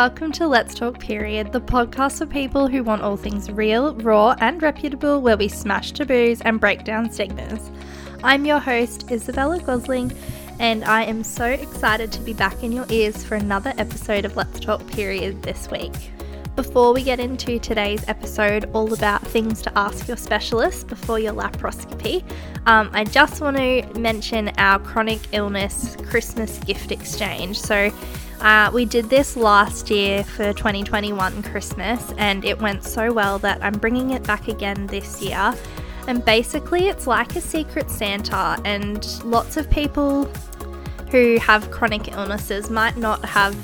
welcome to Let's Talk Period, the podcast for people who want all things real, raw, and reputable, where we smash taboos and break down stigmas. I'm your host, Isabella Gosling, and I am so excited to be back in your ears for another episode of Let's Talk Period this week. Before we get into today's episode, all about things to ask your specialist before your laparoscopy, um, I just want to mention our chronic illness Christmas gift exchange. So, uh, we did this last year for 2021 Christmas, and it went so well that I'm bringing it back again this year. And basically, it's like a secret Santa, and lots of people who have chronic illnesses might not have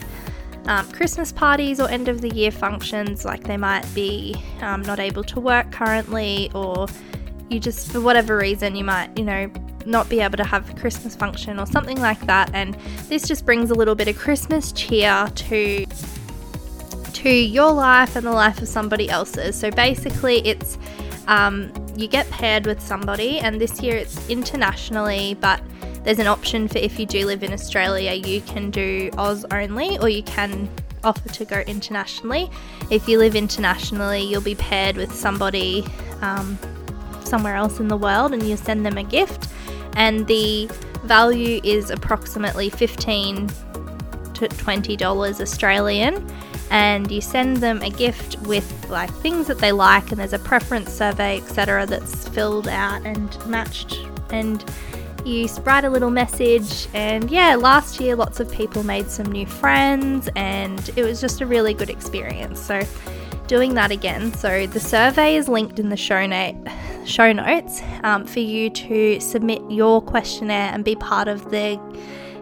um, Christmas parties or end of the year functions, like they might be um, not able to work currently, or you just, for whatever reason, you might, you know, not be able to have a Christmas function or something like that. And this just brings a little bit of Christmas cheer to to your life and the life of somebody else's. So basically, it's um, you get paired with somebody, and this year it's internationally, but there's an option for if you do live in Australia, you can do Oz only, or you can offer to go internationally. If you live internationally, you'll be paired with somebody um, somewhere else in the world, and you send them a gift. And the value is approximately 15 to 20 dollars Australian. And you send them a gift with like things that they like and there's a preference survey etc that's filled out and matched. And you write a little message and yeah last year lots of people made some new friends and it was just a really good experience so doing that again. So the survey is linked in the show note show notes um, for you to submit your questionnaire and be part of the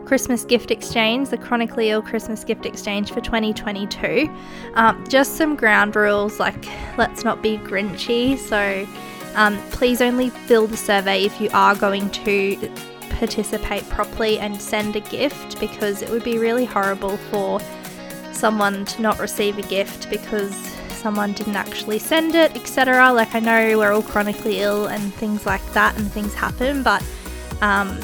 Christmas gift exchange, the chronically ill Christmas gift exchange for 2022. Um, just some ground rules like let's not be grinchy. So um, please only fill the survey if you are going to participate properly and send a gift because it would be really horrible for someone to not receive a gift because someone didn't actually send it, etc. Like, I know we're all chronically ill and things like that, and things happen, but um,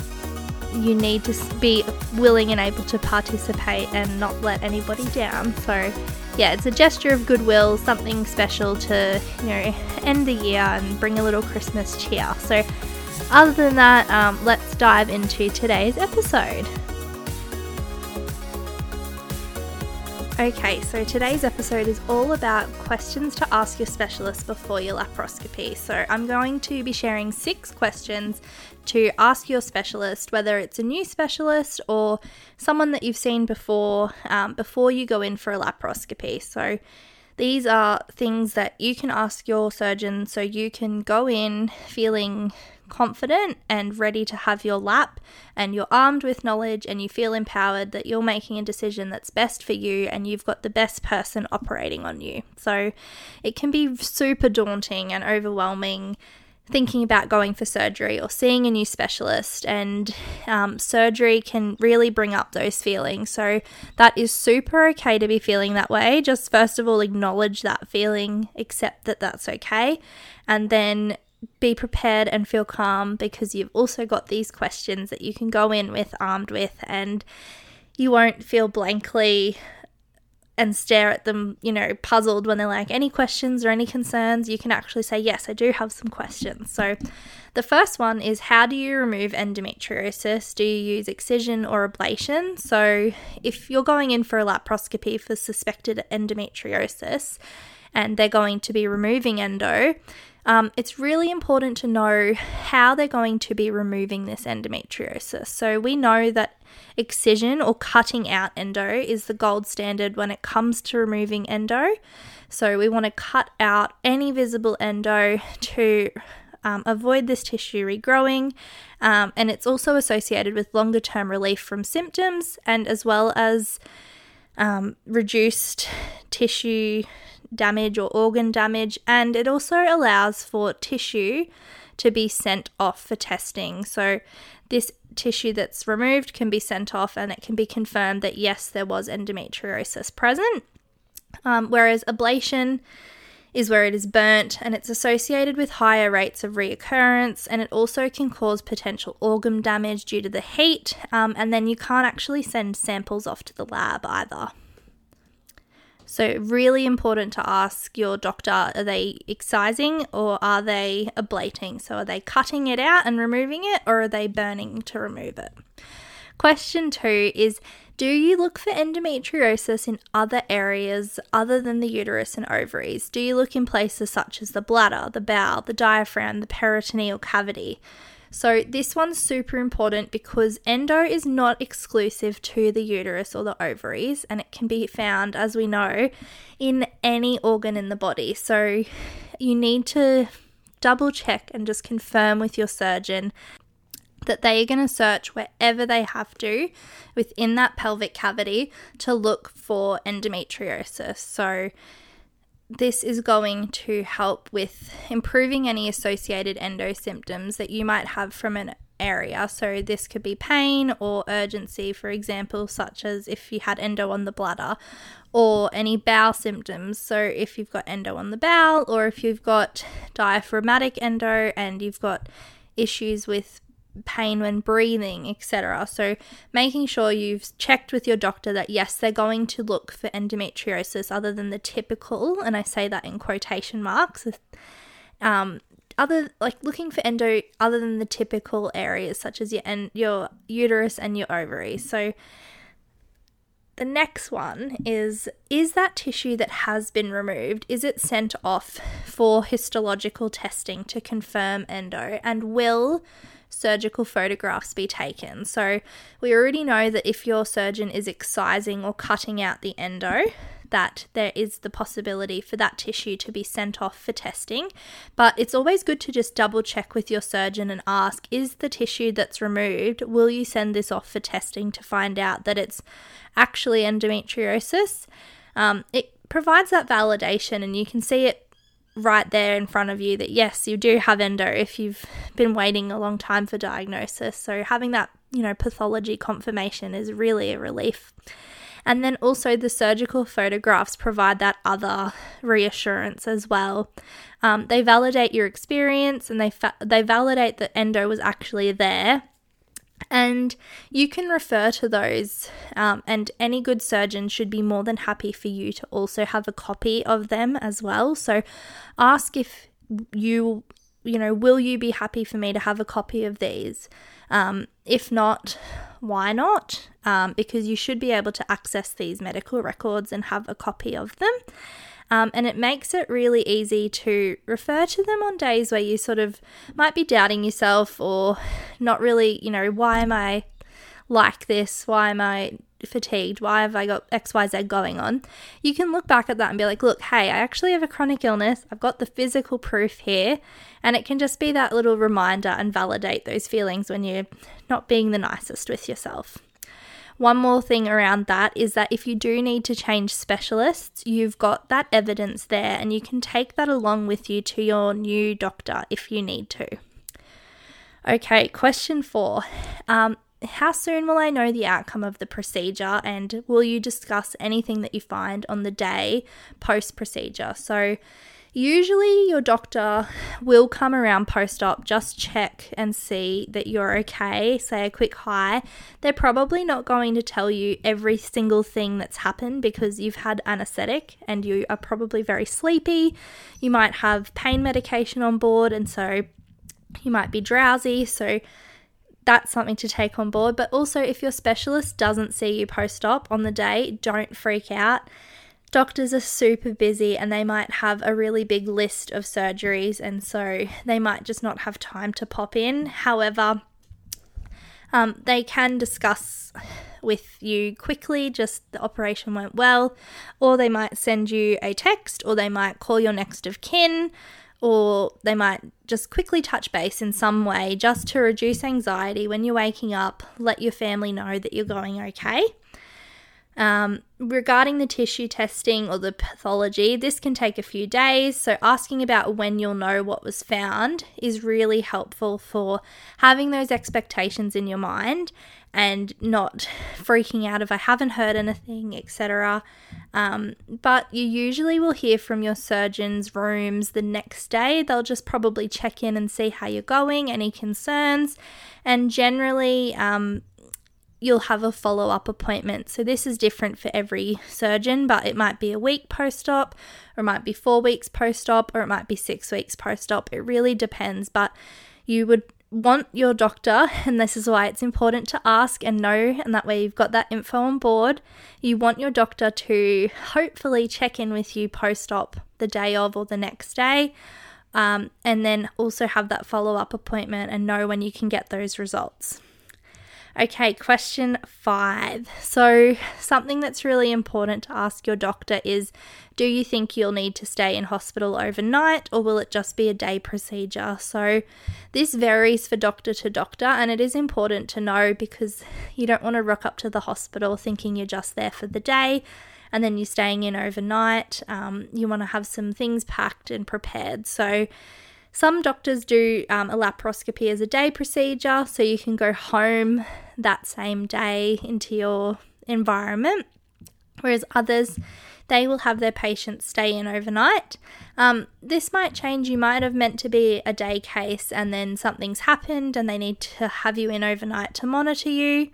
you need to be willing and able to participate and not let anybody down. So, yeah, it's a gesture of goodwill, something special to, you know, end the year and bring a little Christmas cheer. So, other than that, um, let's dive into today's episode. Okay, so today's episode is all about questions to ask your specialist before your laparoscopy. So I'm going to be sharing six questions to ask your specialist, whether it's a new specialist or someone that you've seen before, um, before you go in for a laparoscopy. So these are things that you can ask your surgeon so you can go in feeling confident and ready to have your lap, and you're armed with knowledge and you feel empowered that you're making a decision that's best for you and you've got the best person operating on you. So it can be super daunting and overwhelming thinking about going for surgery or seeing a new specialist, and um, surgery can really bring up those feelings. So, that is super okay to be feeling that way. Just first of all, acknowledge that feeling, accept that that's okay, and then be prepared and feel calm because you've also got these questions that you can go in with armed with and you won't feel blankly and stare at them, you know, puzzled when they're like, any questions or any concerns, you can actually say, yes, I do have some questions. So, the first one is how do you remove endometriosis? Do you use excision or ablation? So, if you're going in for a laparoscopy for suspected endometriosis and they're going to be removing endo, um, it's really important to know how they're going to be removing this endometriosis. So, we know that excision or cutting out endo is the gold standard when it comes to removing endo. So, we want to cut out any visible endo to um, avoid this tissue regrowing, um, and it's also associated with longer term relief from symptoms and as well as um, reduced tissue damage or organ damage, and it also allows for tissue to be sent off for testing. So, this tissue that's removed can be sent off and it can be confirmed that yes, there was endometriosis present. Um, whereas ablation is where it is burnt and it's associated with higher rates of reoccurrence and it also can cause potential organ damage due to the heat um, and then you can't actually send samples off to the lab either. So, really important to ask your doctor are they excising or are they ablating? So, are they cutting it out and removing it or are they burning to remove it? Question two is Do you look for endometriosis in other areas other than the uterus and ovaries? Do you look in places such as the bladder, the bowel, the diaphragm, the peritoneal cavity? So, this one's super important because endo is not exclusive to the uterus or the ovaries, and it can be found, as we know, in any organ in the body. So, you need to double check and just confirm with your surgeon that they are going to search wherever they have to within that pelvic cavity to look for endometriosis. So, this is going to help with improving any associated endo symptoms that you might have from an area. So, this could be pain or urgency, for example, such as if you had endo on the bladder, or any bowel symptoms. So, if you've got endo on the bowel, or if you've got diaphragmatic endo and you've got issues with pain when breathing, etc. So, making sure you've checked with your doctor that yes, they're going to look for endometriosis other than the typical, and I say that in quotation marks, um, other like looking for endo other than the typical areas such as your en- your uterus and your ovaries. So, the next one is Is that tissue that has been removed, is it sent off for histological testing to confirm endo? And will surgical photographs be taken. So, we already know that if your surgeon is excising or cutting out the endo, that there is the possibility for that tissue to be sent off for testing. But it's always good to just double check with your surgeon and ask is the tissue that's removed, will you send this off for testing to find out that it's actually endometriosis? Um, it provides that validation and you can see it right there in front of you that yes, you do have endo if you've been waiting a long time for diagnosis. So having that, you know, pathology confirmation is really a relief. And then also the surgical photographs provide that other reassurance as well. Um, they validate your experience and they fa- they validate that endo was actually there and you can refer to those, um, and any good surgeon should be more than happy for you to also have a copy of them as well. So ask if you, you know, will you be happy for me to have a copy of these? Um, if not, why not? Um, because you should be able to access these medical records and have a copy of them. Um, and it makes it really easy to refer to them on days where you sort of might be doubting yourself or not really, you know, why am I like this? Why am I fatigued? Why have I got XYZ going on? You can look back at that and be like, look, hey, I actually have a chronic illness. I've got the physical proof here. And it can just be that little reminder and validate those feelings when you're not being the nicest with yourself. One more thing around that is that if you do need to change specialists, you've got that evidence there and you can take that along with you to your new doctor if you need to. Okay, question four. Um, how soon will I know the outcome of the procedure and will you discuss anything that you find on the day post procedure? So, Usually, your doctor will come around post op, just check and see that you're okay, say a quick hi. They're probably not going to tell you every single thing that's happened because you've had anesthetic and you are probably very sleepy. You might have pain medication on board, and so you might be drowsy. So, that's something to take on board. But also, if your specialist doesn't see you post op on the day, don't freak out doctors are super busy and they might have a really big list of surgeries, and so they might just not have time to pop in. However, um, they can discuss with you quickly, just the operation went well, or they might send you a text, or they might call your next of kin, or they might just quickly touch base in some way just to reduce anxiety when you're waking up, let your family know that you're going okay. Um, regarding the tissue testing or the pathology, this can take a few days, so asking about when you'll know what was found is really helpful for having those expectations in your mind and not freaking out if I haven't heard anything, etc. Um, but you usually will hear from your surgeon's rooms the next day. They'll just probably check in and see how you're going, any concerns, and generally, um, you'll have a follow up appointment. So, this is different for every surgeon, but it might be a week post op, or it might be four weeks post op, or it might be six weeks post op. It really depends, but you would want your doctor, and this is why it's important to ask and know, and that way you've got that info on board. You want your doctor to hopefully check in with you post op the day of or the next day, um, and then also have that follow up appointment and know when you can get those results. Okay, question five. So, something that's really important to ask your doctor is Do you think you'll need to stay in hospital overnight or will it just be a day procedure? So, this varies for doctor to doctor, and it is important to know because you don't want to rock up to the hospital thinking you're just there for the day and then you're staying in overnight. Um, you want to have some things packed and prepared. So, some doctors do um, a laparoscopy as a day procedure, so you can go home that same day into your environment, whereas others they will have their patients stay in overnight. Um, this might change. You might have meant to be a day case and then something's happened and they need to have you in overnight to monitor you.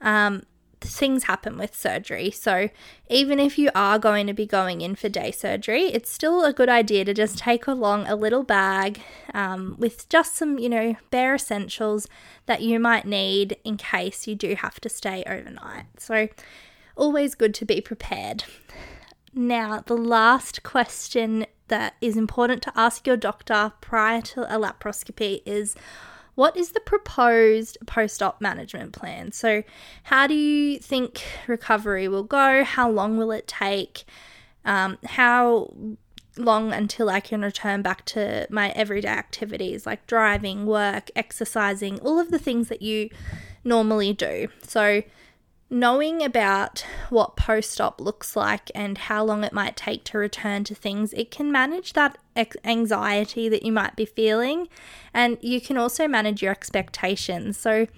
Um, things happen with surgery. So, even if you are going to be going in for day surgery, it's still a good idea to just take along a little bag um, with just some, you know, bare essentials that you might need in case you do have to stay overnight. So, always good to be prepared. Now, the last question that is important to ask your doctor prior to a laparoscopy is what is the proposed post op management plan? So, how do you think recovery will go? How long will it take? Um, how long until I can return back to my everyday activities like driving, work, exercising, all of the things that you normally do. So, knowing about what post op looks like and how long it might take to return to things, it can manage that anxiety that you might be feeling and you can also manage your expectations. So,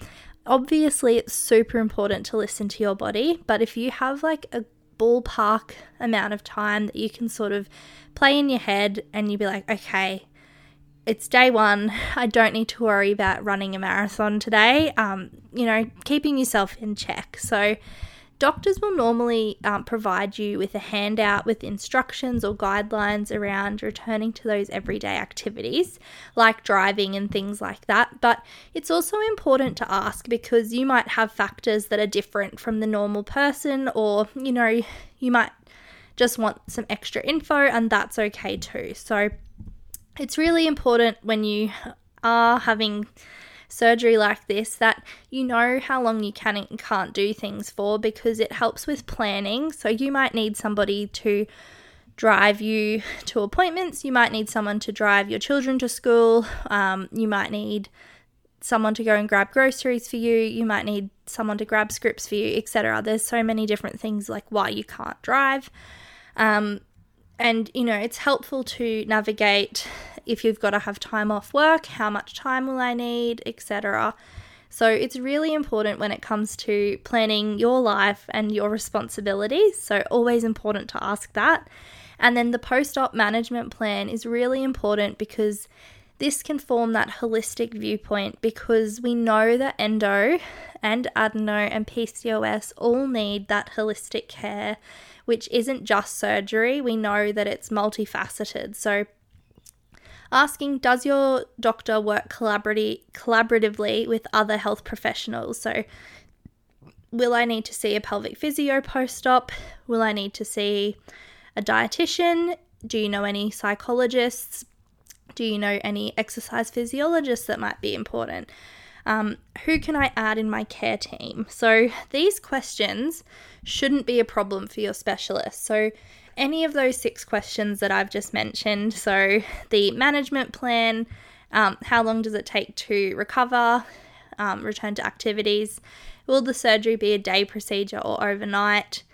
obviously, it's super important to listen to your body, but if you have like a ballpark amount of time that you can sort of play in your head and you'd be like, okay, it's day one. I don't need to worry about running a marathon today. Um, you know, keeping yourself in check. So, doctors will normally um, provide you with a handout with instructions or guidelines around returning to those everyday activities like driving and things like that. But it's also important to ask because you might have factors that are different from the normal person, or you know, you might just want some extra info, and that's okay too. So, it's really important when you are having surgery like this that you know how long you can and can't do things for because it helps with planning. So you might need somebody to drive you to appointments, you might need someone to drive your children to school, um, you might need someone to go and grab groceries for you, you might need someone to grab scripts for you, etc. There's so many different things like why you can't drive. Um, and you know, it's helpful to navigate if you've got to have time off work, how much time will I need, etc. So it's really important when it comes to planning your life and your responsibilities. So, always important to ask that. And then the post op management plan is really important because this can form that holistic viewpoint because we know that endo and adeno and PCOS all need that holistic care which isn't just surgery. We know that it's multifaceted. So, asking does your doctor work collaboratively with other health professionals? So, will I need to see a pelvic physio post op? Will I need to see a dietitian? Do you know any psychologists? Do you know any exercise physiologists that might be important? Um, who can I add in my care team? So these questions shouldn't be a problem for your specialist. So any of those six questions that I've just mentioned, so the management plan, um, how long does it take to recover, um, return to activities, will the surgery be a day procedure or overnight?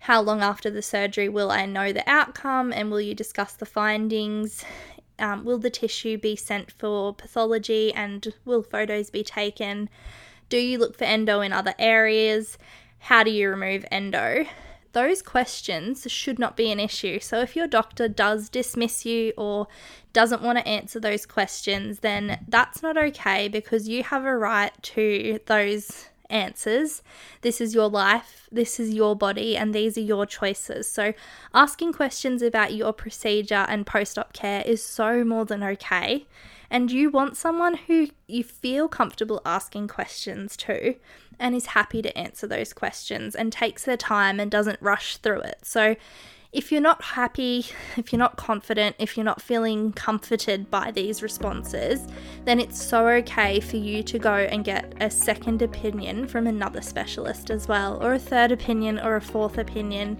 How long after the surgery will I know the outcome and will you discuss the findings? Um, will the tissue be sent for pathology and will photos be taken? Do you look for endo in other areas? How do you remove endo? Those questions should not be an issue. So, if your doctor does dismiss you or doesn't want to answer those questions, then that's not okay because you have a right to those answers. This is your life, this is your body, and these are your choices. So, asking questions about your procedure and post op care is so more than okay. And you want someone who you feel comfortable asking questions to and is happy to answer those questions and takes their time and doesn't rush through it. So, if you're not happy, if you're not confident, if you're not feeling comforted by these responses, then it's so okay for you to go and get a second opinion from another specialist as well, or a third opinion or a fourth opinion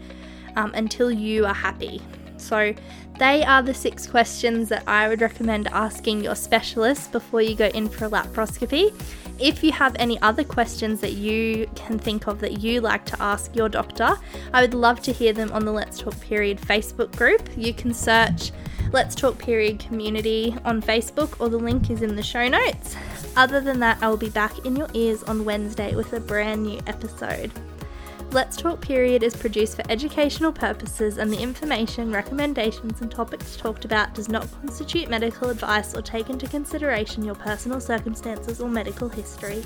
um, until you are happy. So, they are the six questions that I would recommend asking your specialist before you go in for a laparoscopy. If you have any other questions that you can think of that you like to ask your doctor, I would love to hear them on the Let's Talk Period Facebook group. You can search Let's Talk Period Community on Facebook, or the link is in the show notes. Other than that, I will be back in your ears on Wednesday with a brand new episode. Let's Talk Period is produced for educational purposes, and the information, recommendations, and topics talked about does not constitute medical advice or take into consideration your personal circumstances or medical history.